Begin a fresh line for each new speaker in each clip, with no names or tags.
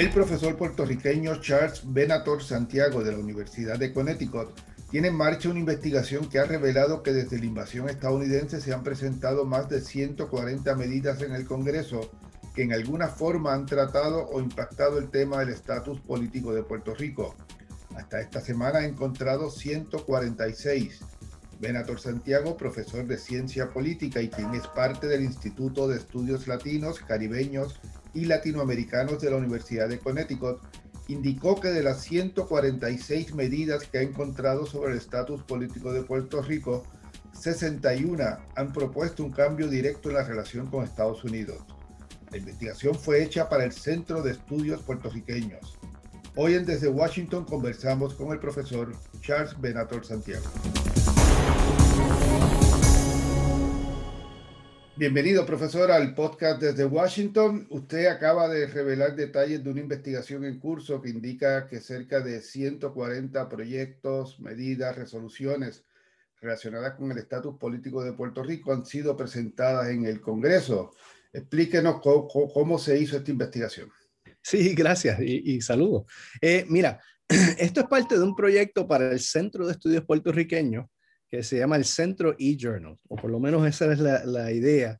El profesor puertorriqueño Charles Benator Santiago de la Universidad de Connecticut tiene en marcha una investigación que ha revelado que desde la invasión estadounidense se han presentado más de 140 medidas en el Congreso que en alguna forma han tratado o impactado el tema del estatus político de Puerto Rico. Hasta esta semana ha encontrado 146. Benator Santiago, profesor de ciencia política y quien es parte del Instituto de Estudios Latinos, Caribeños y Latinoamericanos de la Universidad de Connecticut, indicó que de las 146 medidas que ha encontrado sobre el estatus político de Puerto Rico, 61 han propuesto un cambio directo en la relación con Estados Unidos. La investigación fue hecha para el Centro de Estudios Puertorriqueños. Hoy en Desde Washington conversamos con el profesor Charles Benator Santiago. Bienvenido, profesor, al podcast desde Washington. Usted acaba de revelar detalles de una investigación en curso que indica que cerca de 140 proyectos, medidas, resoluciones relacionadas con el estatus político de Puerto Rico han sido presentadas en el Congreso. Explíquenos cómo, se hizo esta investigación.
Sí, gracias y, saludos. Eh, mira, esto es parte de un proyecto para el Centro de Estudios Puertorriqueños que se llama el Centro eJournal, o por lo menos esa es la, idea.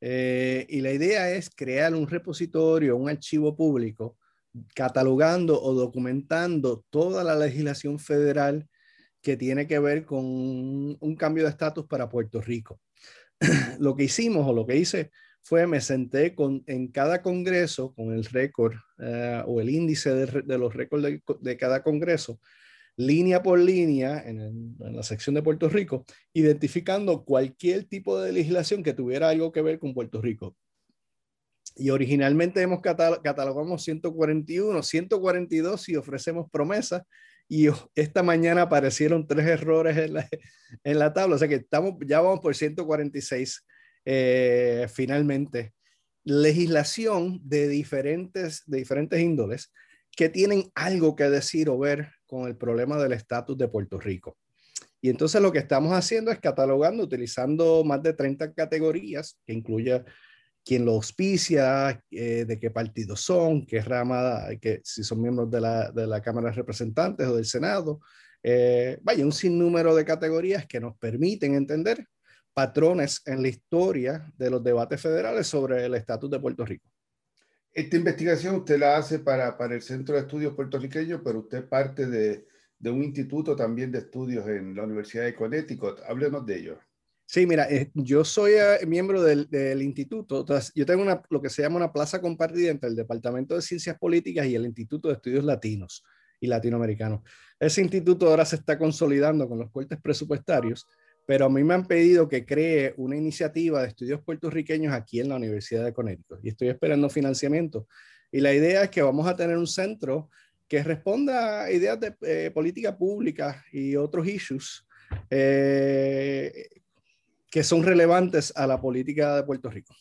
Eh, y la idea es crear un repositorio, un archivo público, catalogando o documentando toda la legislación federal que tiene que ver con un cambio de estatus para Puerto Rico. lo que hicimos o lo que hice fue me senté con, en cada congreso con el récord eh, o el índice de, los récords de, cada congreso línea por línea en, la sección de Puerto Rico, identificando cualquier tipo de legislación que tuviera algo que ver con Puerto Rico. Y originalmente hemos catalogamos 141, 142 si ofrecemos promesas, y esta mañana aparecieron tres errores en la, en la tabla, o sea que estamos, ya vamos por 146 eh, finalmente. Legislación de diferentes, de diferentes índoles que tienen algo que decir o ver con el problema del estatus de Puerto Rico. Y entonces lo que estamos haciendo es catalogando, utilizando más de 30 categorías, que incluye quién lo auspicia, eh, de qué partido son, qué rama, que, si son miembros de la, de la Cámara de Representantes o del Senado. Eh, vaya, un sinnúmero de categorías que nos permiten entender patrones en la historia de los debates federales sobre el estatus de Puerto Rico.
Esta investigación usted la hace para, para el Centro de Estudios Puertorriqueños, pero usted parte de, de, un instituto también de estudios en la Universidad de Connecticut. Háblenos de ello.
Sí, mira, eh, yo soy eh, miembro del, del instituto. Yo tengo una, lo que se llama una plaza compartida entre el Departamento de Ciencias Políticas y el Instituto de Estudios Latinos y Latinoamericanos. Ese instituto ahora se está consolidando con los cortes presupuestarios pero a mí me han pedido que cree una iniciativa de estudios puertorriqueños aquí en la Universidad de Connecticut y estoy esperando financiamiento. Y la idea es que vamos a tener un centro que responda a ideas de eh, política pública y otros issues eh, que son relevantes a la política de Puerto Rico.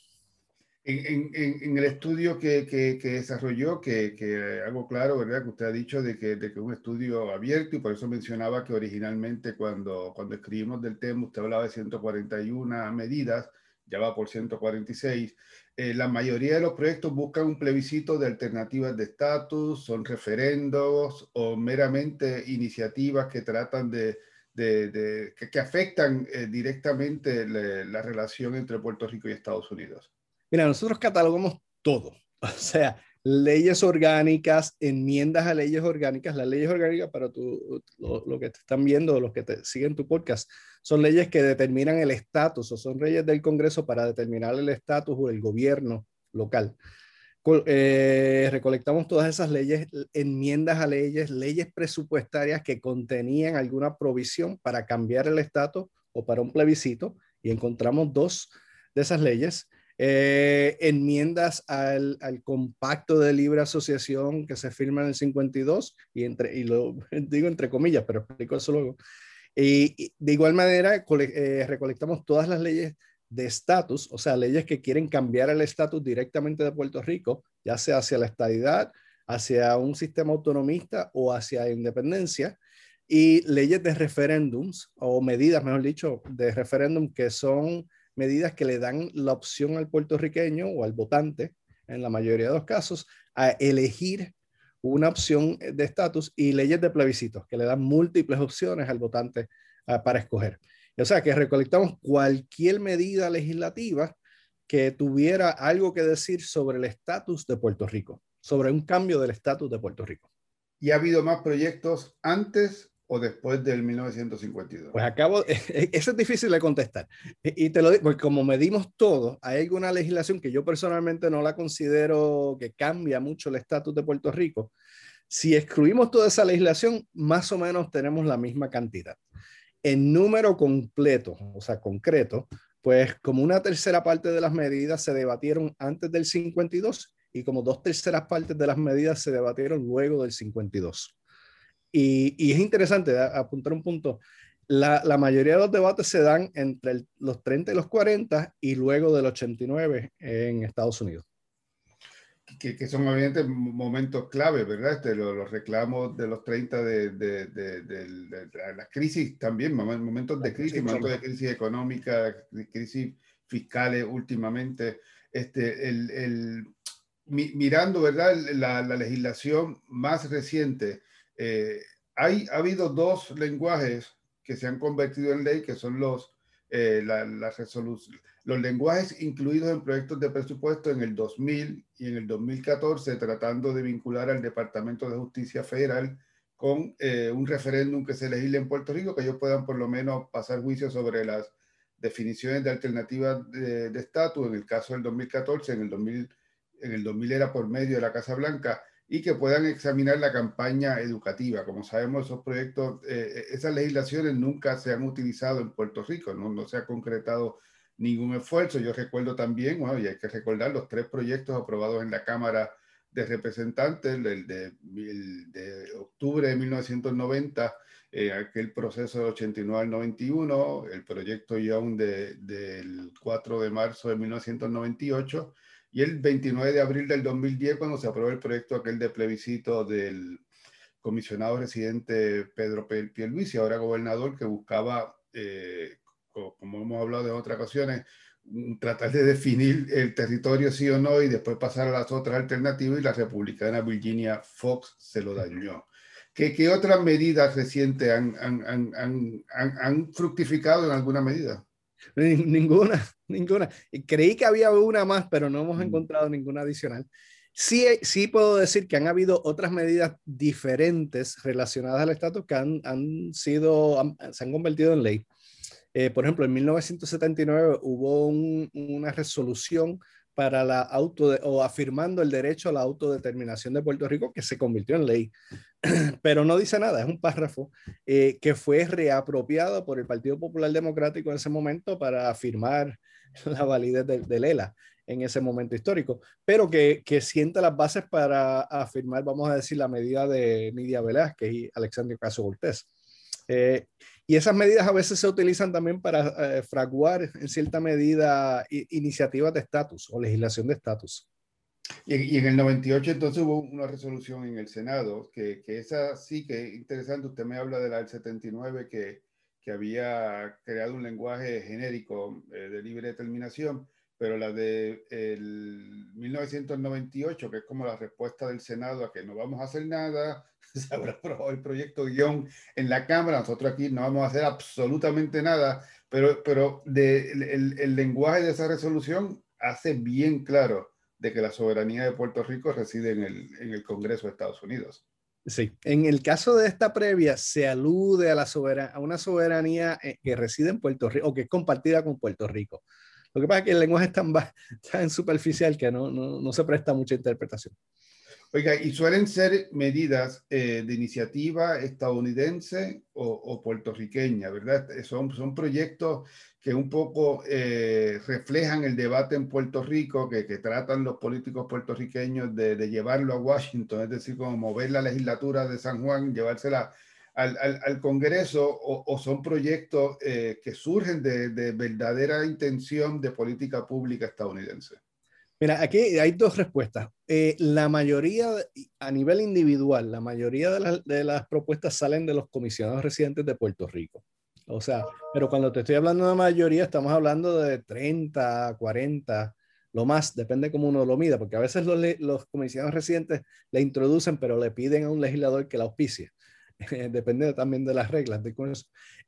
En, en, el estudio que, que, desarrolló, que, que, hago claro, ¿verdad? Que usted ha dicho de que, de que un estudio abierto y por eso mencionaba que originalmente cuando, cuando escribimos del tema usted hablaba de 141 medidas, ya va por 146. Eh, la mayoría de los proyectos buscan un plebiscito de alternativas de estatus, son referendos o meramente iniciativas que tratan de, de, de que, afectan eh, directamente la relación entre Puerto Rico y Estados Unidos.
Mira, nosotros catalogamos todo, o sea, leyes orgánicas, enmiendas a leyes orgánicas. Las leyes orgánicas, para tu, lo, que te están viendo, los que te siguen tu podcast, son leyes que determinan el estatus o son leyes del Congreso para determinar el estatus o el gobierno local. Eh, recolectamos todas esas leyes, enmiendas a leyes, leyes presupuestarias que contenían alguna provisión para cambiar el estatus o para un plebiscito y encontramos dos de esas leyes eh, enmiendas al, al, compacto de libre asociación que se firma en el 52, y, entre, y lo digo entre comillas, pero explico eso luego. Y, de igual manera, eh, recolectamos todas las leyes de estatus, o sea, leyes que quieren cambiar el estatus directamente de Puerto Rico, ya sea hacia la estadidad, hacia un sistema autonomista o hacia independencia, y leyes de referéndums, o medidas, mejor dicho, de referéndum que son medidas que le dan la opción al puertorriqueño o al votante, en la mayoría de los casos, a elegir una opción de estatus y leyes de plebiscitos que le dan múltiples opciones al votante ah, para escoger. O sea, que recolectamos cualquier medida legislativa que tuviera algo que decir sobre el estatus de Puerto Rico, sobre un cambio del estatus de Puerto Rico.
¿Y ha habido más proyectos antes o después del 1952?
Pues acabo, eso es difícil de contestar. Y te lo digo, porque como medimos todo, hay alguna legislación que yo personalmente no la considero que cambia mucho el estatus de Puerto Rico. Si excluimos toda esa legislación, más o menos tenemos la misma cantidad. En número completo, o sea, concreto, pues como una tercera parte de las medidas se debatieron antes del 52 y como dos terceras partes de las medidas se debatieron luego del 52. Y, es interesante apuntar un punto. La, la, mayoría de los debates se dan entre los 30 y los 40 y luego del 89 en Estados Unidos.
Que, que son obviamente momentos clave, ¿verdad? Este, los, reclamos de los 30 de, de, de, de, la crisis también, momentos de crisis, momentos de crisis económica, crisis fiscales últimamente. Este, el, el, mirando, ¿verdad? La, la legislación más reciente eh, hay, ha habido dos lenguajes que se han convertido en ley, que son los, eh, la, los lenguajes incluidos en proyectos de presupuesto en el 2000 y en el 2014, tratando de vincular al Departamento de Justicia Federal con eh, un referéndum que se legisle en Puerto Rico, que ellos puedan por lo menos pasar juicio sobre las definiciones de alternativas de estatus. En el caso del 2014, en el 2000, en el 2000 era por medio de la Casa Blanca y que puedan examinar la campaña educativa. Como sabemos, esos proyectos, eh, eh, esas legislaciones nunca se han utilizado en Puerto Rico, no, no se ha concretado ningún esfuerzo. Yo recuerdo también, bueno, y hay que recordar los tres proyectos aprobados en la Cámara de Representantes, el de, de octubre de 1990, eh, aquel proceso del 89 al 91, el proyecto Young de, del 4 de marzo de 1998 y el 29 de abril del 2010, cuando se aprobó el proyecto aquel de plebiscito del comisionado residente Pedro Pierluisi, ahora gobernador, que buscaba, eh, como hemos hablado en otras ocasiones, tratar de definir el territorio sí o no y después pasar a las otras alternativas y la republicana Virginia Fox se lo dañó. ¿Qué, qué otras medidas recientes han, han, han, han fructificado en alguna medida?
Ninguna, ninguna. Creí que había una más, pero no hemos mm. encontrado ninguna adicional. Sí, sí puedo decir que han habido otras medidas diferentes relacionadas al estatus que han, han sido, se han convertido en ley. Eh, por ejemplo, en 1979 hubo una resolución para la auto o afirmando el derecho a la autodeterminación de Puerto Rico que se convirtió en ley. Pero no dice nada, es un párrafo eh, que fue reapropiado por el Partido Popular Democrático en ese momento para afirmar la validez del ELA en ese momento histórico, pero que, que sienta las bases para afirmar, vamos a decir, la medida de Nidia Velázquez y Alexandria Caso Cortés. Eh, y esas medidas a veces se utilizan también para eh, fraguar en cierta medida iniciativas de estatus o legislación de estatus.
Y, en el 98 entonces hubo una resolución en el Senado, que, que esa sí que es interesante, usted me habla de la del 79 que, que había creado un lenguaje genérico eh, de libre determinación, pero la de el 1998, que es como la respuesta del Senado a que no vamos a hacer nada, se habrá aprobado el proyecto guion en la Cámara, nosotros aquí no vamos a hacer absolutamente nada, pero, pero el, el lenguaje de esa resolución hace bien claro de que la soberanía de Puerto Rico reside en el, en el Congreso de Estados Unidos.
Sí, en el caso de esta previa se alude a, una soberanía eh, que reside en Puerto Rico o que es compartida con Puerto Rico. Lo que pasa es que el lenguaje es tan, tan superficial que no, no, no se presta mucha interpretación.
Oiga, ¿y suelen ser medidas eh, de iniciativa estadounidense o, puertorriqueña, verdad? Son, son proyectos que un poco eh, reflejan el debate en Puerto Rico, que, tratan los políticos puertorriqueños de, llevarlo a Washington, es decir, como mover la legislatura de San Juan, llevársela al, Congreso, o, son proyectos eh, que surgen de verdadera intención de política pública estadounidense.
Mira, aquí hay dos respuestas. Eh, la mayoría, a nivel individual, la mayoría de, la, de, las propuestas salen de los comisionados residentes de Puerto Rico. O sea, pero cuando te estoy hablando de mayoría, estamos hablando de 30, 40 lo más, depende cómo uno lo mida, porque a veces los, los comisionados residentes le introducen, pero le piden a un legislador que la auspicie. depende también de las reglas de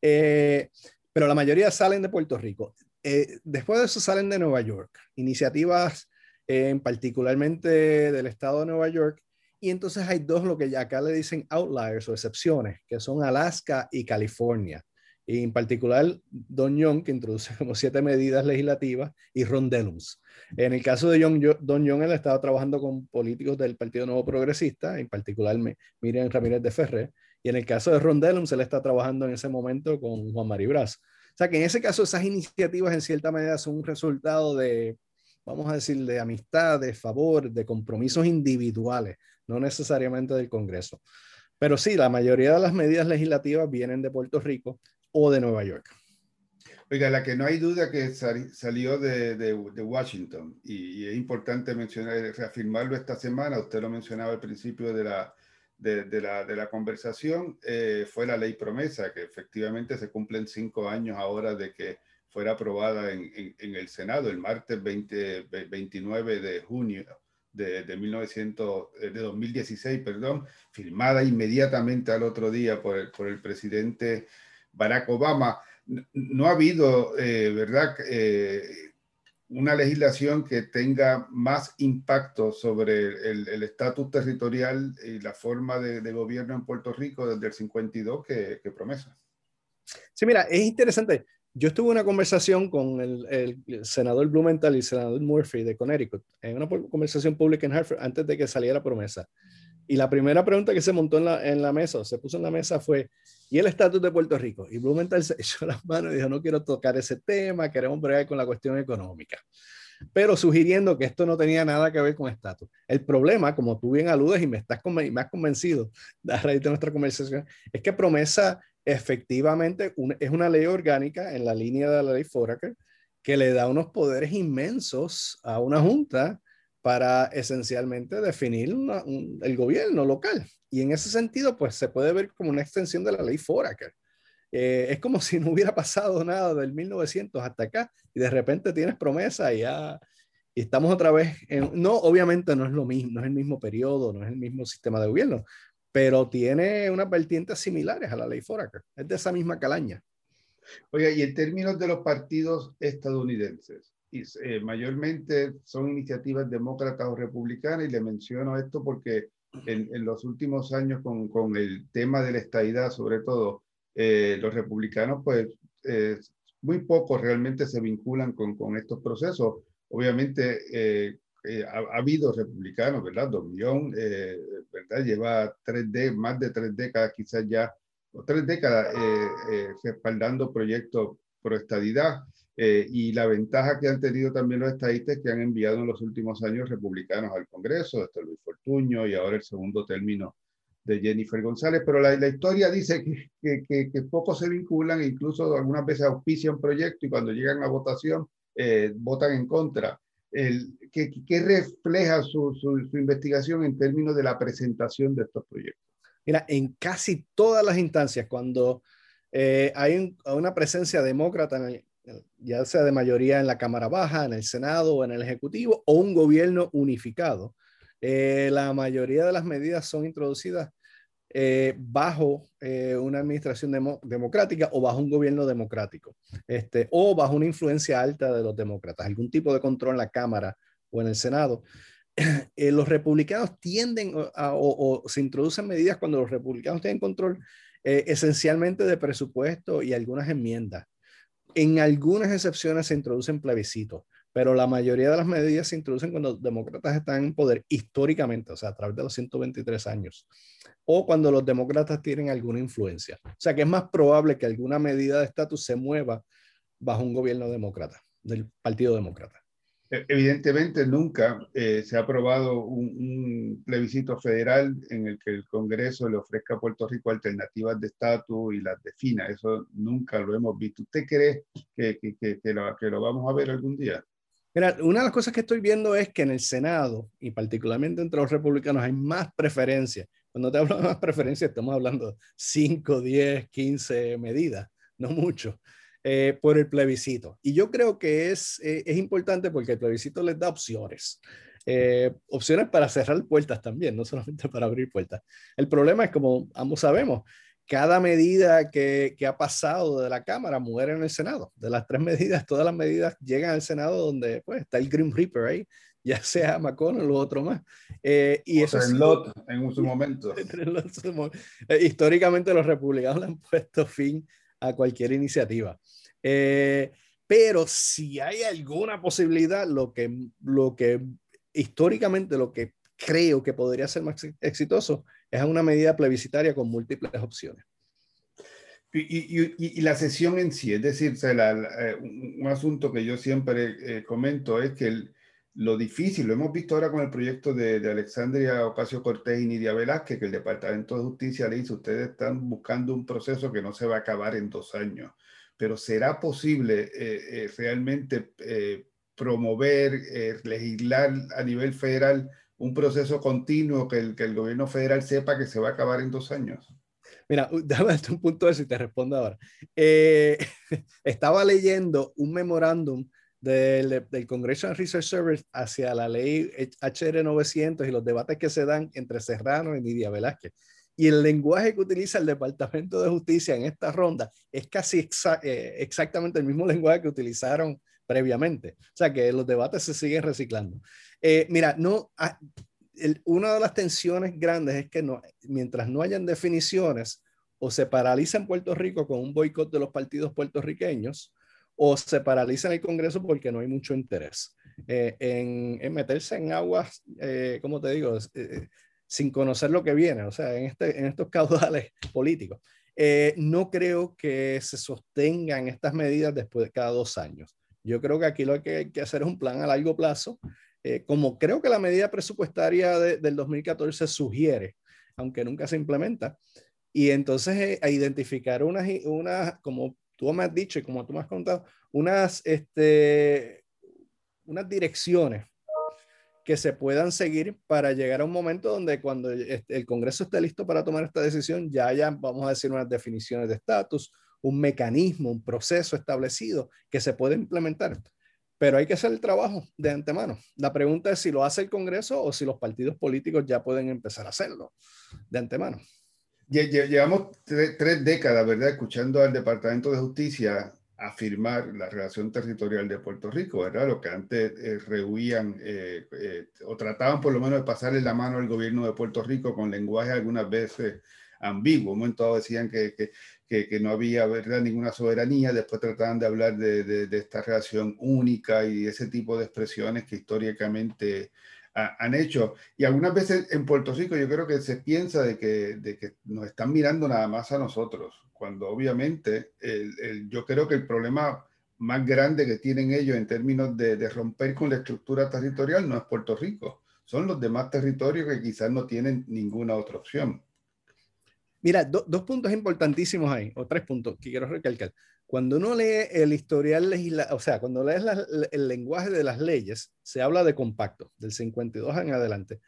eh, pero la mayoría salen de Puerto Rico. Eh, después de eso salen de Nueva York. Iniciativas en particularmente del estado de Nueva York. Y entonces hay dos, lo que acá le dicen outliers o excepciones, que son Alaska y California. Y en particular, Don Young, que introduce como siete medidas legislativas, y Ron Dellums. En el caso de Don Young, él estaba trabajando con políticos del Partido Nuevo Progresista, en particular Miriam Ramírez de Ferrer. Y en el caso de Ron Dellums, él está trabajando en ese momento con Juan Maribras. O sea que en ese caso esas iniciativas en cierta medida son un resultado de, vamos a decir, de amistad, de favor, de compromisos individuales, no necesariamente del Congreso. Pero sí, la mayoría de las medidas legislativas vienen de Puerto Rico o de Nueva York.
Oiga, la que no hay duda que salió de, Washington y, es importante mencionar, reafirmarlo esta semana, usted lo mencionaba al principio de la, de, la, de la, conversación, eh, fue la ley promesa, que efectivamente se cumplen cinco años ahora de que fuera aprobada en, en, el Senado el martes 20, 29 de junio de, de, 1900, eh, de 2016, perdón, firmada inmediatamente al otro día por el, por el presidente Barack Obama. No, ha habido, eh, ¿verdad? Eh, una legislación que tenga más impacto sobre el estatus territorial y la forma de, de, gobierno en Puerto Rico desde el 52 que, que promesa.
Sí, mira, es interesante. Yo estuve en una conversación con el, senador Blumenthal y el senador Murphy de Connecticut, en una conversación pública en Hartford antes de que saliera promesa. Y la primera pregunta que se montó en la, mesa, o se puso en la mesa, fue, ¿y el estatus de Puerto Rico? Y Blumenthal se echó las manos y dijo, no quiero tocar ese tema, queremos bregar con la cuestión económica. Pero sugiriendo que esto no tenía nada que ver con estatus. El problema, como tú bien aludes y me, estás me has convencido a raíz de nuestra conversación, es que promesa efectivamente es una ley orgánica en la línea de la ley Foraker que le da unos poderes inmensos a una junta para esencialmente definir el gobierno local. Y en ese sentido, pues se puede ver como una extensión de la ley Foraker. Eh, es como si no hubiera pasado nada del 1900 hasta acá y de repente tienes promesa y ya y estamos otra vez no, obviamente no es lo mismo, no es el mismo periodo, no es el mismo sistema de gobierno, pero tiene unas vertientes similares a la ley Foraker. Es de esa misma calaña.
Oiga, y en términos de los partidos estadounidenses, y, eh, mayormente son iniciativas demócratas o republicanas, y le menciono esto porque en, en los últimos años con, con, el tema de la estadidad, sobre todo, eh, los republicanos, pues, eh, muy pocos realmente se vinculan con, con estos procesos. Obviamente, eh, ha, habido republicanos, ¿verdad? Don Millón, eh, ¿verdad? Lleva tres de, más de tres décadas quizás ya, o tres décadas eh, respaldando proyectos pro estadidad. y la ventaja que han tenido también los estadistas que han enviado en los últimos años republicanos al Congreso, este Luis Fortuño y ahora el segundo término de Jennifer González, pero la, la historia dice que, que, que, pocos se vinculan e incluso algunas veces auspician proyectos y cuando llegan a votación votan en contra el, ¿qué, refleja su, su, investigación en términos de la presentación de estos proyectos?
Mira, en casi todas las instancias, cuando eh, hay una presencia demócrata, ya sea de mayoría en la Cámara Baja, en el Senado o en el Ejecutivo, o un gobierno unificado, eh, la mayoría de las medidas son introducidas eh, bajo eh, una administración democrática o bajo un gobierno democrático, este, o bajo una influencia alta de los demócratas, algún tipo de control en la Cámara o en el Senado. Eh, los republicanos tienden a, o, se introducen medidas cuando los republicanos tienen control esencialmente de presupuesto y algunas enmiendas. En algunas excepciones se introducen plebiscitos, pero la mayoría de las medidas se introducen cuando los demócratas están en poder históricamente, o sea, a través de los 123 años, o cuando los demócratas tienen alguna influencia. O sea, que es más probable que alguna medida de estatus se mueva bajo un gobierno demócrata, del Partido Demócrata.
E, evidentemente nunca eh, se ha aprobado un, un, plebiscito federal en el que el Congreso le ofrezca a Puerto Rico alternativas de estatus y las defina. Eso nunca lo hemos visto. ¿Usted cree que, que, que, que lo, lo vamos a ver algún día?
Mira, una de las cosas que estoy viendo es que en el Senado, y particularmente entre los republicanos, hay más preferencias. Cuando te hablo de más preferencias, estamos hablando de 5, 10, 15 medidas, no mucho. eh, por el plebiscito. Y yo creo que es, eh, es importante porque el plebiscito les da opciones. Eh, opciones para cerrar puertas también, no solamente para abrir puertas. El problema es, como ambos sabemos, cada medida que, que, ha pasado de la Cámara muere en el Senado. De las tres medidas, todas las medidas llegan al Senado donde pues, está el Grim Reaper ahí, ya sea McConnell o otro más.
Eh, y eso en lot en su momento.
Eh, históricamente los republicanos le han puesto fin a cualquier iniciativa. Eh, pero si hay alguna posibilidad, lo que, lo que históricamente lo que creo que podría ser más exitoso es una medida plebiscitaria con múltiples opciones.
Y, y, y, la sesión en sí, es decir, un asunto que yo siempre comento es que lo difícil, lo hemos visto ahora con el proyecto de, de Alexandria Ocasio Cortés y Nidia Velázquez, que el Departamento de Justicia le dice, ustedes están buscando un proceso que no se va a acabar en dos años, pero ¿será posible eh, eh, realmente eh, promover, legislar a nivel federal un proceso continuo que el, que el gobierno federal sepa que se va a acabar en dos años?
Mira, dame un punto de eso y te respondo ahora. estaba leyendo un memorándum del, del Congressional Research Service hacia la ley HR 900 y los debates que se dan entre Serrano y Nidia Velázquez. Y el lenguaje que utiliza el Departamento de Justicia en esta ronda es casi eh, exactamente el mismo lenguaje que utilizaron previamente. O sea que los debates se siguen reciclando. Eh, mira, no, ah, una de las tensiones grandes es que no, mientras no hayan definiciones o se paraliza en Puerto Rico con un boicot de los partidos puertorriqueños, o se paraliza en el Congreso porque no hay mucho interés eh, en, meterse en aguas, eh, como te digo, eh, sin conocer lo que viene, o sea, en, este, en estos caudales políticos. no creo que se sostengan estas medidas después de cada dos años. Yo creo que aquí lo que hay que hacer es un plan a largo plazo, como creo que la medida presupuestaria del 2014 sugiere, aunque nunca se implementa, y entonces a identificar unas, unas como tú me has dicho y como tú me has contado, unas, este, unas direcciones que se puedan seguir para llegar a un momento donde cuando el Congreso esté listo para tomar esta decisión, ya haya, vamos a decir, unas definiciones de estatus, un mecanismo, un proceso establecido que se puede implementar. Pero hay que hacer el trabajo de antemano. La pregunta es si lo hace el Congreso o si los partidos políticos ya pueden empezar a hacerlo de antemano.
Llevamos tres, décadas, ¿verdad?, escuchando al Departamento de Justicia afirmar la relación territorial de Puerto Rico, ¿verdad? Lo que antes eh, rehuían eh, eh, o trataban por lo menos de pasarle la mano al gobierno de Puerto Rico con lenguaje algunas veces ambiguo. Un momento decían que, que, que, no había ¿verdad? ninguna soberanía, después trataban de hablar de, de, de, esta relación única y ese tipo de expresiones que históricamente han hecho. Y algunas veces en Puerto Rico yo creo que se piensa de que, de que nos están mirando nada más a nosotros, cuando obviamente el, yo creo que el problema más grande que tienen ellos en términos de, de, romper con la estructura territorial no es Puerto Rico, son los demás territorios que quizás no tienen ninguna otra opción.
Mira, dos puntos importantísimos ahí, o tres puntos que quiero recalcar. Cuando uno lee el historial legislativo, o sea, cuando lees el lenguaje de las leyes, se habla de compacto, del 52 en adelante.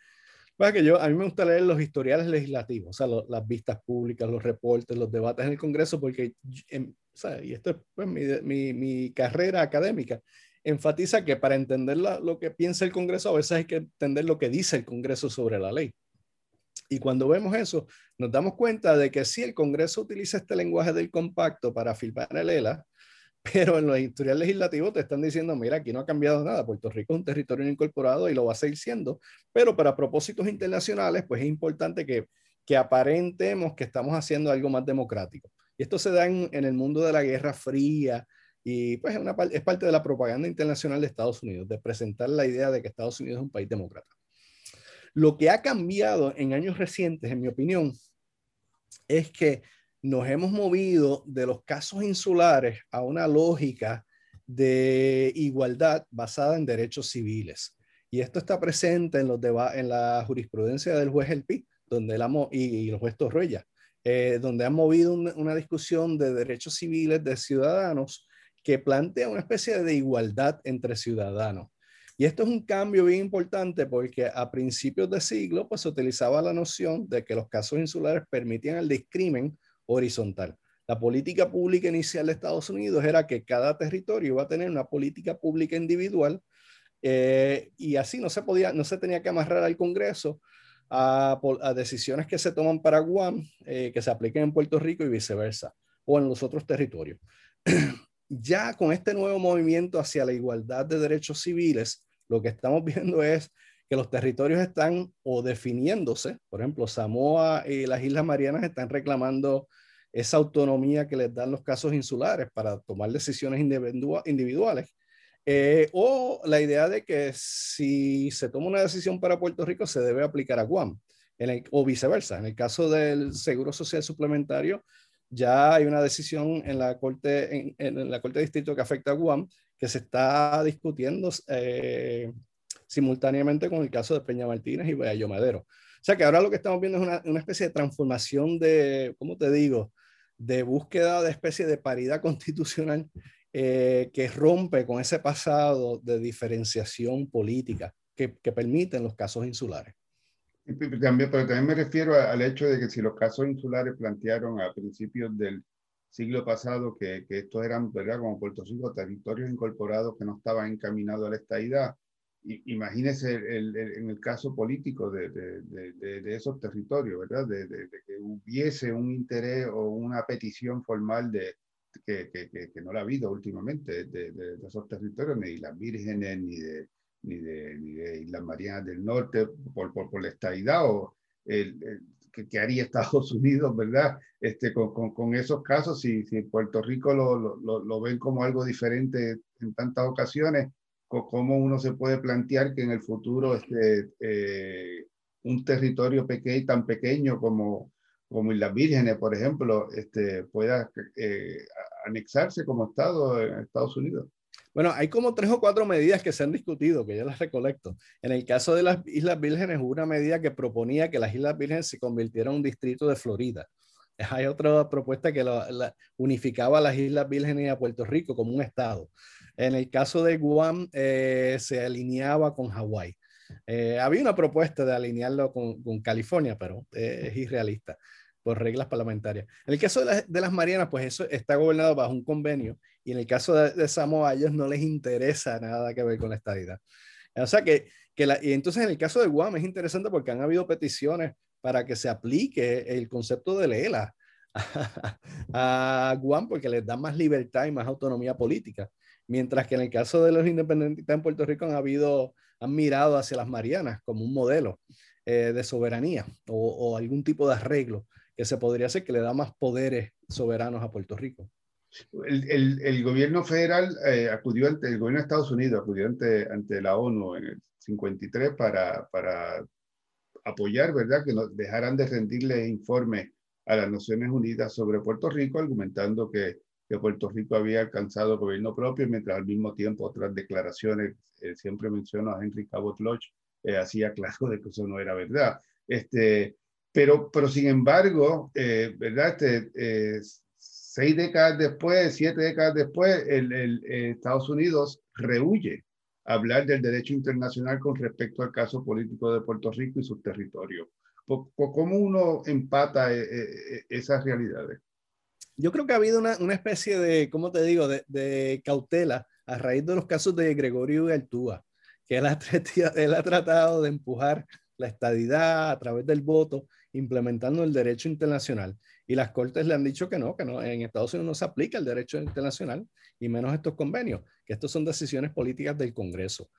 Para que yo, a mí me gusta leer los historiales legislativos, o sea, las vistas públicas, los reportes, los debates en el Congreso, porque, em, o sea, y esto es pues, mi, mi, mi, carrera académica, enfatiza que para entender lo que piensa el Congreso, a veces hay que entender lo que dice el Congreso sobre la ley. Y cuando vemos eso, nos damos cuenta de que sí, el Congreso utiliza este lenguaje del compacto para firmar el ELA, pero en los historiales legislativos te están diciendo, mira, aquí no ha cambiado nada, Puerto Rico es un territorio incorporado y lo va a seguir siendo, pero para propósitos internacionales, pues es importante que, que aparentemos que estamos haciendo algo más democrático. Y esto se da en, en el mundo de la Guerra Fría y pues es, una, es parte de la propaganda internacional de Estados Unidos, de presentar la idea de que Estados Unidos es un país demócrata. Lo que ha cambiado en años recientes, en mi opinión, es que nos hemos movido de los casos insulares a una lógica de igualdad basada en derechos civiles. Y esto está presente en, los en la jurisprudencia del juez El Pi, donde la y, y el juez Torrella, eh, donde han movido una discusión de derechos civiles de ciudadanos que plantea una especie de igualdad entre ciudadanos. Y esto es un cambio bien importante porque a principios de siglo pues, se utilizaba la noción de que los casos insulares permitían el discrimen horizontal. La política pública inicial de Estados Unidos era que cada territorio iba a tener una política pública individual eh, y así no se podía, no se tenía que amarrar al Congreso a, decisiones que se toman para Guam, eh, que se apliquen en Puerto Rico y viceversa, o en los otros territorios. Ya con este nuevo movimiento hacia la igualdad de derechos civiles, lo que estamos viendo es que los territorios están o definiéndose, por ejemplo, Samoa y las Islas Marianas están reclamando esa autonomía que les dan los casos insulares para tomar decisiones individuales. Eh, o la idea de que si se toma una decisión para Puerto Rico se debe aplicar a Guam, o viceversa. En el caso del Seguro Social Suplementario, ya hay una decisión en la Corte, en, la corte Distrito que afecta a Guam que se está discutiendo eh, simultáneamente con el caso de Peña Martínez y Bello Madero. O sea que ahora lo que estamos viendo es una, una, especie de transformación de, ¿cómo te digo?, de búsqueda de especie de paridad constitucional eh, que rompe con ese pasado de diferenciación política que, que permiten los casos insulares.
También, pero también me refiero al hecho de que si los casos insulares plantearon a principios del siglo pasado que, que estos eran, ¿verdad? Como Puerto Rico, territorios incorporados que no estaban encaminados a la estadidad. imagínese el, en el caso político de, de, de, esos territorios, ¿verdad? De, que hubiese un interés o una petición formal de que, que, que no la ha habido últimamente de, esos territorios, ni las vírgenes, ni de ni de, Islas Marianas del Norte por, por, por la estadidad o el, que, haría Estados Unidos, ¿verdad? Este, con, con, con esos casos, si, si Puerto Rico lo, lo, lo, ven como algo diferente en tantas ocasiones, ¿cómo uno se puede plantear que en el futuro este, eh, un territorio pequeño, tan pequeño como, como Islas Vírgenes, por ejemplo, este, pueda eh, anexarse como Estado en Estados Unidos?
Bueno, hay como tres o cuatro medidas que se han discutido, que yo las recolecto. En el caso de las Islas Vírgenes, hubo una medida que proponía que las Islas Vírgenes se convirtieran en un distrito de Florida. Hay otra propuesta que unificaba a las Islas Vírgenes y a Puerto Rico como un estado. En el caso de Guam, eh, se alineaba con Hawái. Eh, había una propuesta de alinearlo con, California, pero eh, es irrealista por reglas parlamentarias. En el caso de, de, las Marianas, pues eso está gobernado bajo un convenio y en el caso de, Samoa, a ellos no les interesa nada que ver con la estadidad. O sea que, que la, y entonces en el caso de Guam es interesante porque han habido peticiones para que se aplique el concepto de Lela a, Guam porque les da más libertad y más autonomía política. Mientras que en el caso de los independentistas en Puerto Rico han habido, han mirado hacia las Marianas como un modelo eh, de soberanía o, o algún tipo de arreglo que se podría hacer que le da más poderes soberanos a Puerto Rico.
El, el, el, gobierno federal eh, acudió ante el gobierno de Estados Unidos, acudió ante, ante la ONU en el 53 para, para apoyar, ¿verdad?, que nos dejaran de rendirle informe a las Naciones Unidas sobre Puerto Rico, argumentando que, que Puerto Rico había alcanzado gobierno propio, mientras al mismo tiempo otras declaraciones, eh, siempre menciono a Henry Cabot Lodge, eh, hacía claro de que eso no era verdad. Este, pero, pero sin embargo, ¿verdad? Este, seis décadas después, siete décadas después, el, eh, Estados Unidos rehuye hablar del derecho internacional con respecto al caso político de Puerto Rico y sus territorios. ¿Cómo uno empata eh, eh, esas realidades?
Yo creo que ha habido una, especie de, ¿cómo te digo?, de, cautela a raíz de los casos de Gregorio Altúa, que él ha, él ha tratado de empujar la estadidad a través del voto, implementando el derecho internacional. Y las cortes le han dicho que no, que no, en Estados Unidos no se aplica el derecho internacional y menos estos convenios, que estos son decisiones políticas del Congreso.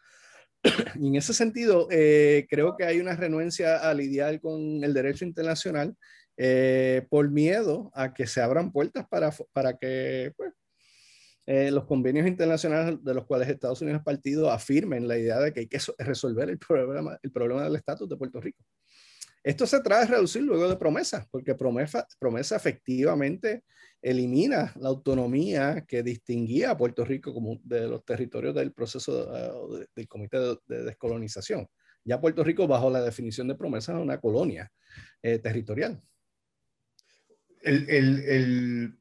y en ese sentido, eh, creo que hay una renuencia a lidiar con el derecho internacional eh, por miedo a que se abran puertas para, para que pues, eh, los convenios internacionales de los cuales Estados Unidos es partido afirmen la idea de que hay que resolver el problema, el problema del estatus de Puerto Rico. Esto se trata de reducir luego de promesa, porque promesa, promesa efectivamente elimina la autonomía que distinguía a Puerto Rico como de los territorios del proceso uh, del Comité de, Descolonización. Ya Puerto Rico, bajo la definición de promesa, es una colonia eh, territorial.
El, el,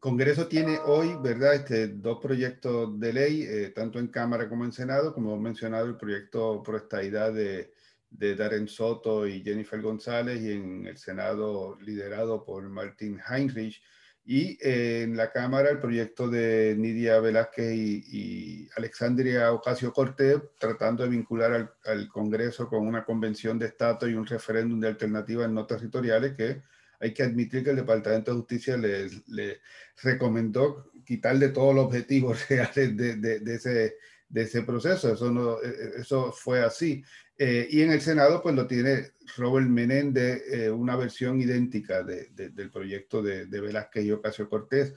Congreso tiene hoy, ¿verdad?, este, dos proyectos de ley, eh, tanto en Cámara como en Senado, como hemos mencionado, el proyecto pro estadidad de de Darren Soto y Jennifer González y en el Senado liderado por Martin Heinrich. y en la Cámara el proyecto de Nidia Velázquez y, Alexandria Ocasio Cortés tratando de vincular al, Congreso con una convención de estatus y un referéndum de alternativas no territoriales que hay que admitir que el Departamento de Justicia le, recomendó quitarle todos los objetivos reales de, ese, de ese proceso. Eso, no, e, e, eso fue así. Eh, y en el Senado, pues lo tiene Robert Menéndez, eh, una versión idéntica del proyecto de, Velázquez y Ocasio Cortés.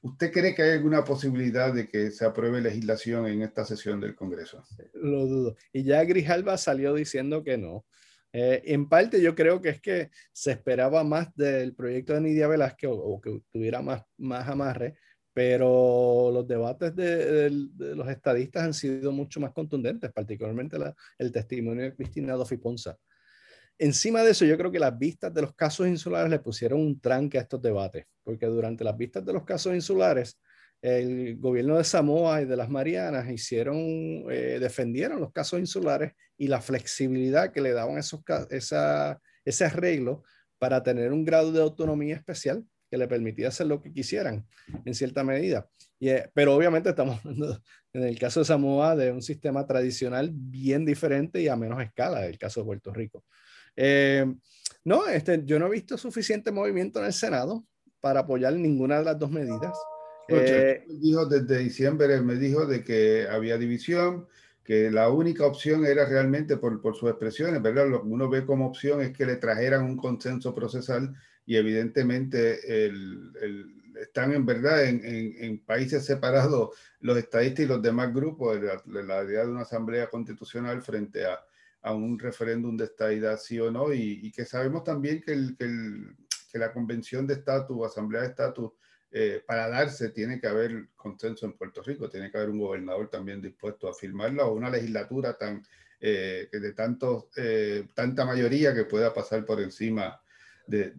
¿Usted cree que hay alguna posibilidad de que se apruebe legislación en esta sesión del Congreso?
Lo dudo. Y ya Grijalba salió diciendo que no. Eh, en parte yo creo que es que se esperaba más del proyecto de Nidia Velázquez o, que tuviera más, más amarre, pero los debates de, los estadistas han sido mucho más contundentes, particularmente el testimonio de Cristina Dofi Ponza. Encima de eso, yo creo que las vistas de los casos insulares le pusieron un tranque a estos debates, porque durante las vistas de los casos insulares, el gobierno de Samoa y de las Marianas hicieron, eh, defendieron los casos insulares y la flexibilidad que le daban esos, esa, ese arreglo para tener un grado de autonomía especial que le permitía hacer lo que quisieran en cierta medida. Y, eh, pero obviamente estamos hablando, en el caso de Samoa, de un sistema tradicional bien diferente y a menos escala del caso de Puerto Rico. Eh, no, este, yo no he visto suficiente movimiento en el Senado para apoyar ninguna de las dos medidas.
Eh, dijo desde diciembre, me dijo de que había división, que la única opción era realmente por, por sus expresiones, ¿verdad? Lo que uno ve como opción es que le trajeran un consenso procesal y evidentemente el, el, están en verdad en, en, países separados los estadistas y los demás grupos la, idea de una asamblea constitucional frente a, a un referéndum de estadidad sí o no y, y que sabemos también que, el, que, que la convención de estatus, asamblea de estatus, eh, para darse tiene que haber consenso en Puerto Rico, tiene que haber un gobernador también dispuesto a firmarla o una legislatura tan, eh, de tanto, eh, tanta mayoría que pueda pasar por encima de,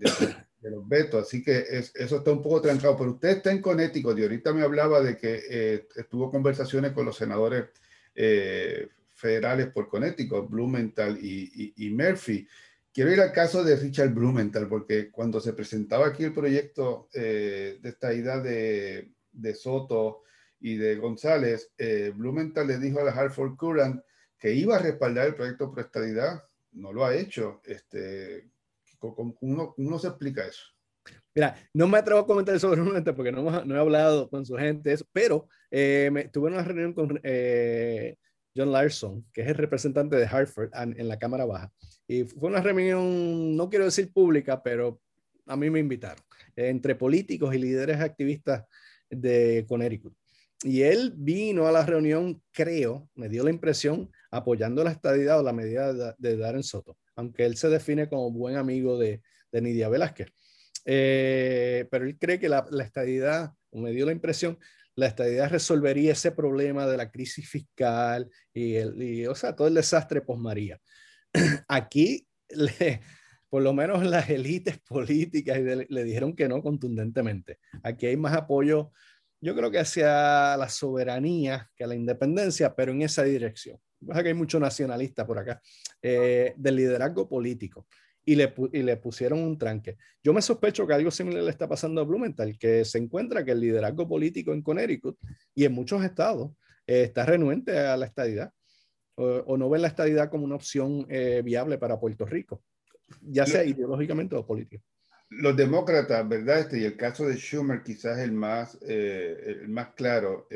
los vetos. Así que eso está un poco trancado. Pero usted está en Connecticut y ahorita me hablaba de que estuvo conversaciones con los senadores federales por Connecticut, Blumenthal y, y Murphy. Quiero ir al caso de Richard Blumenthal, porque cuando se presentaba aquí el proyecto eh, de esta idea de, de, Soto y de González, eh, Blumenthal le dijo a la Hartford Courant que iba a respaldar el proyecto por estadidad. No lo ha hecho. Este, ¿cómo, uno, se explica eso?
Mira, no me atrevo a comentar sobre Blumenthal porque no, no he hablado con su gente, pero eh, me, tuve una reunión con eh, John Larson, que es el representante de Hartford en la Cámara Baja. Y fue una reunión, no quiero decir pública, pero a mí me invitaron, entre políticos y líderes activistas de Connecticut. Y él vino a la reunión, creo, me dio la impresión, apoyando la estadidad o la medida de, Darren Soto, aunque él se define como buen amigo de, de Nidia Velázquez. Eh, pero él cree que la, la estadidad, me dio la impresión, la estadía resolvería ese problema de la crisis fiscal y, el, o sea, todo el desastre post María. Aquí, por lo menos las élites políticas le, dijeron que no contundentemente. Aquí hay más apoyo, yo creo que hacia la soberanía que a la independencia, pero en esa dirección. Pasa que hay mucho nacionalista por acá, eh, del liderazgo político y le, y le pusieron un tranque. Yo me sospecho que algo similar le está pasando a Blumenthal, que se encuentra que el liderazgo político en Connecticut y en muchos estados eh, está renuente a la estadidad o, no ve la estadidad como una opción eh, viable para Puerto Rico, ya sea ideológicamente o político.
Los demócratas, ¿verdad? Este, y el caso de Schumer quizás el más, eh, el más claro.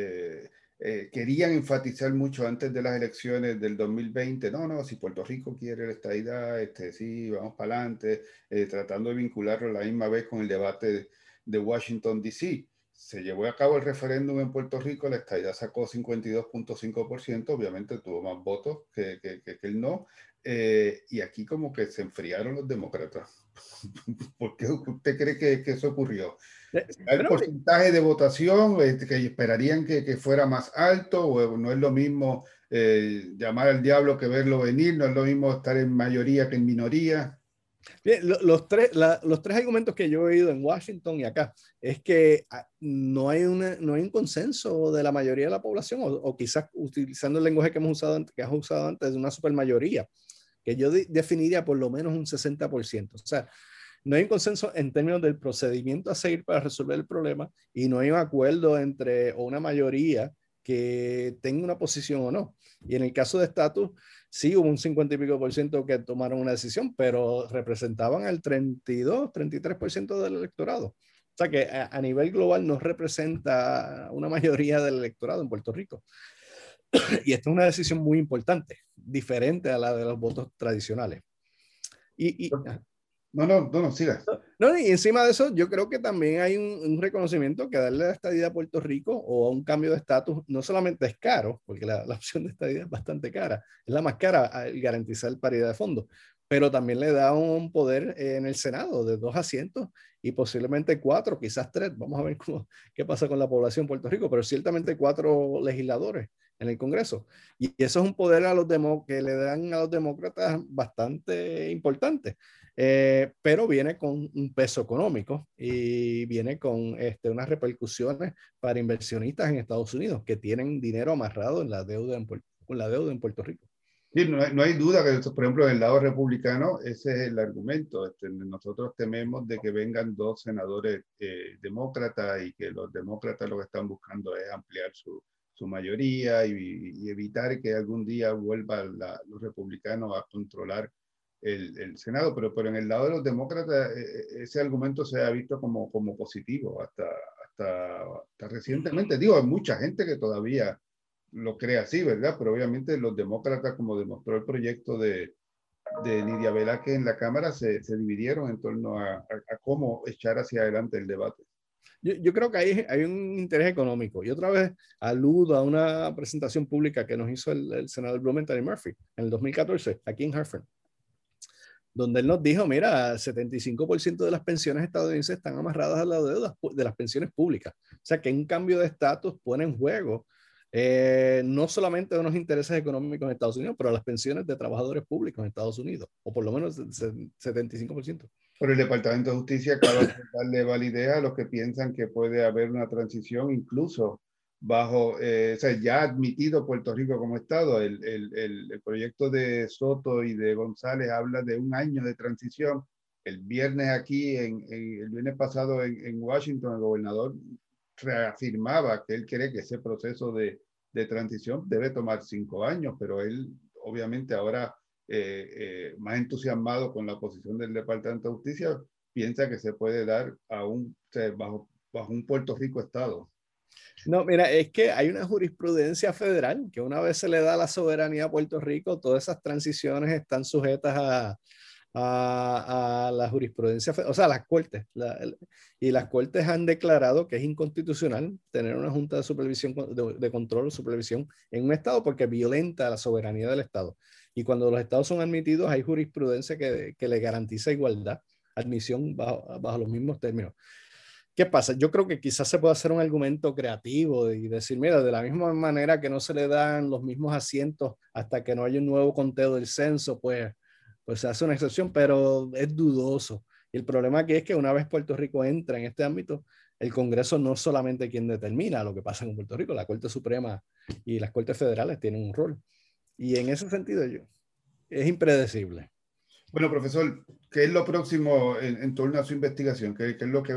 Eh, querían enfatizar mucho antes de las elecciones del 2020, no, no, si Puerto Rico quiere la estadidad, este, sí, vamos para adelante, eh, tratando de vincularlo la misma vez con el debate de, Washington, D.C. Se llevó a cabo el referéndum en Puerto Rico, la estadidad sacó 52.5%, obviamente tuvo más votos que, que, que, el no, eh, y aquí como que se enfriaron los demócratas. ¿Por qué usted cree que, que eso ocurrió? ¿Hay porcentaje de votación este, que esperarían que, que, fuera más alto o no es lo mismo eh, llamar al diablo que verlo venir? ¿No es lo mismo estar en mayoría que en minoría?
Bien, los, tres, los tres argumentos que yo he oído en Washington y acá es que ah, no hay, una, no hay un consenso de la mayoría de la población o, o quizás utilizando el lenguaje que hemos usado, que has usado antes, una supermayoría, que yo definiría por lo menos un 60%. O sea, no hay un consenso en términos del procedimiento a seguir para resolver el problema y no hay un acuerdo entre o una mayoría que tenga una posición o no. Y en el caso de estatus, sí hubo un 50 y pico por ciento que tomaron una decisión, pero representaban el 32, 33 por ciento del electorado. O sea que a, nivel global no representa una mayoría del electorado en Puerto Rico. y esta es una decisión muy importante, diferente a la de los votos tradicionales. Y,
no, no, no, no, siga.
No, y encima de eso, yo creo que también hay un, reconocimiento que darle la estadía a Puerto Rico o a un cambio de estatus no solamente es caro, porque la, la, opción de estadía es bastante cara, es la más cara al garantizar paridad de fondos, pero también le da un poder en el Senado de dos asientos y posiblemente cuatro, quizás tres. Vamos a ver cómo, qué pasa con la población de Puerto Rico, pero ciertamente cuatro legisladores en el Congreso. Y eso es un poder a los que le dan a los demócratas bastante importante. Eh, pero viene con un peso económico y viene con este, unas repercusiones para inversionistas en Estados Unidos que tienen dinero amarrado en la deuda en, con la deuda en Puerto Rico.
Sí, no, hay, no hay duda que, por ejemplo, del lado republicano, ese es el argumento. Este, nosotros tememos de que vengan dos senadores eh, demócratas y que los demócratas lo que están buscando es ampliar su, su mayoría y, evitar que algún día vuelvan los republicanos a controlar el, Senado, pero, pero en el lado de los demócratas eh, eh, ese argumento se ha visto como, como positivo hasta, hasta, recientemente. Digo, hay mucha gente que todavía lo cree así, ¿verdad? Pero obviamente los demócratas, como demostró el proyecto de, de Lidia Velázquez en la Cámara, se, se dividieron en torno a, a, cómo echar hacia adelante el debate.
Yo, yo, creo que hay, hay un interés económico. Y otra vez aludo a una presentación pública que nos hizo el, el senador Blumenthal y Murphy en el 2014, aquí en Hartford donde él nos dijo, mira, 75% de las pensiones estadounidenses están amarradas a la deuda de las pensiones públicas. O sea que un cambio de estatus pone en juego eh, no solamente unos intereses económicos en Estados Unidos, pero las pensiones de trabajadores públicos en Estados Unidos, o por lo menos 75%.
Pero el Departamento de Justicia acaba de darle validez a los que piensan que puede haber una transición incluso bajo, eh, o sea, ya admitido Puerto Rico como Estado. El, el, el, proyecto de Soto y de González habla de un año de transición. El viernes aquí, en, el viernes pasado en, en, Washington, el gobernador reafirmaba que él cree que ese proceso de, de transición debe tomar cinco años, pero él obviamente ahora eh, eh, más entusiasmado con la posición del Departamento de Justicia, piensa que se puede dar a un, bajo, bajo un Puerto Rico Estado.
No, mira, es que hay una jurisprudencia federal que una vez se le da la soberanía a Puerto Rico, todas esas transiciones están sujetas a, a, la jurisprudencia, o sea, las cortes. y las cortes han declarado que es inconstitucional tener una junta de supervisión, de, control o supervisión en un Estado porque violenta la soberanía del Estado. Y cuando los Estados son admitidos, hay jurisprudencia que, que le garantiza igualdad, admisión bajo, bajo los mismos términos. ¿Qué pasa? Yo creo que quizás se puede hacer un argumento creativo y decir, mira, de la misma manera que no se le dan los mismos asientos hasta que no haya un nuevo conteo del censo, pues, pues se hace una excepción, pero es dudoso. Y el problema aquí es que una vez Puerto Rico entra en este ámbito, el Congreso no es solamente quien determina lo que pasa en Puerto Rico, la Corte Suprema y las Cortes Federales tienen un rol. Y en ese sentido, yo, es impredecible.
Bueno, profesor, ¿qué es lo próximo en, torno a su investigación? ¿Qué, es lo que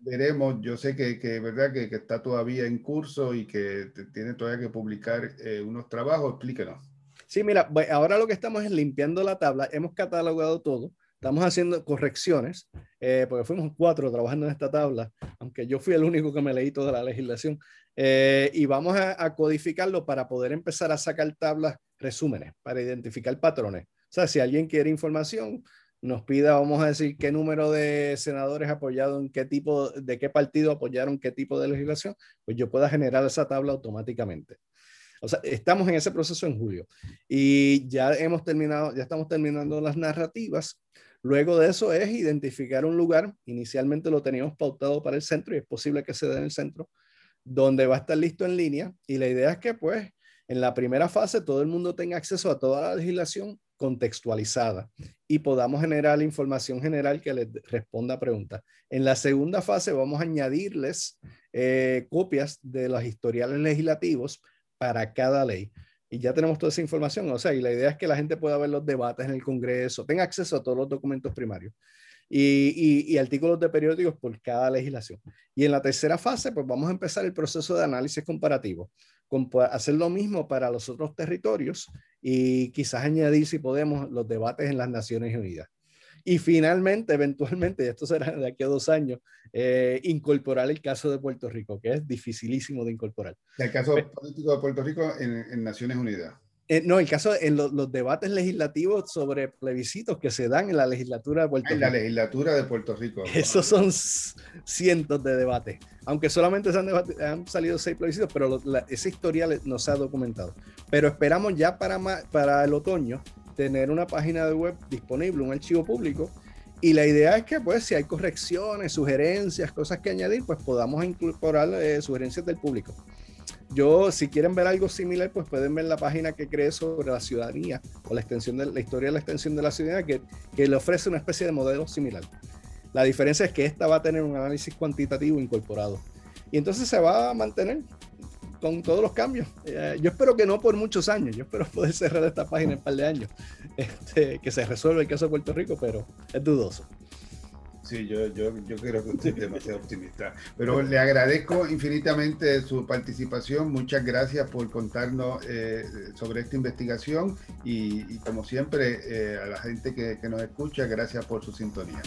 veremos? Yo sé que, que verdad que, que, está todavía en curso y que tiene todavía que publicar eh, unos trabajos. Explíquenos.
Sí, mira, ahora lo que estamos es limpiando la tabla. Hemos catalogado todo. Estamos haciendo correcciones, eh, porque fuimos cuatro trabajando en esta tabla, aunque yo fui el único que me leí toda la legislación. Eh, y vamos a, a codificarlo para poder empezar a sacar tablas, resúmenes, para identificar patrones. O sea, si alguien quiere información, nos pida, vamos a decir, qué número de senadores apoyados en qué tipo, de qué partido apoyaron qué tipo de legislación, pues yo pueda generar esa tabla automáticamente. O sea, estamos en ese proceso en julio y ya hemos terminado, ya estamos terminando las narrativas. Luego de eso es identificar un lugar. Inicialmente lo teníamos pautado para el centro y es posible que se dé en el centro, donde va a estar listo en línea. Y la idea es que, pues, en la primera fase todo el mundo tenga acceso a toda la legislación contextualizada y podamos generar información general que les responda a preguntas. En la segunda fase vamos a añadirles eh, copias de los historiales legislativos para cada ley. Y ya tenemos toda esa información. O sea, y la idea es que la gente pueda ver los debates en el Congreso, tenga acceso a todos los documentos primarios. y, artículos de periódicos por cada legislación. Y en la tercera fase, pues vamos a empezar el proceso de análisis comparativo, hacer lo mismo para los otros territorios y quizás añadir, si podemos, los debates en las Naciones Unidas. Y finalmente, eventualmente, y esto será de aquí a dos años, eh, incorporar el caso de Puerto Rico, que es dificilísimo de incorporar.
El caso político de Puerto Rico en Naciones Unidas.
Eh, no, el caso en los debates legislativos sobre plebiscitos que se dan en la legislatura de Puerto
Rico. En la legislatura de Puerto Rico.
Esos son cientos de debates. Aunque solamente se han, salido seis plebiscitos, pero ese historial no se ha documentado. Pero esperamos ya para, para el otoño tener una página de web disponible, un archivo público. Y la idea es que, pues, si hay correcciones, sugerencias, cosas que añadir, pues podamos incorporar eh, sugerencias del público. Yo, si quieren ver algo similar, pues pueden ver la página que creé sobre la ciudadanía o la extensión de la historia de la extensión de la ciudadanía, que, que le ofrece una especie de modelo similar. La diferencia es que esta va a tener un análisis cuantitativo incorporado. Y entonces se va a mantener con todos los cambios. Eh, yo espero que no por muchos años, yo espero poder cerrar esta página en un par de años, este, que se resuelva el caso de Puerto Rico, pero es dudoso.
Sí, yo, yo, yo creo que usted es demasiado optimista. Pero le agradezco infinitamente su participación. Muchas gracias por contarnos eh, sobre esta investigación y, como siempre, eh, a la gente que, que nos escucha, gracias por su sintonía.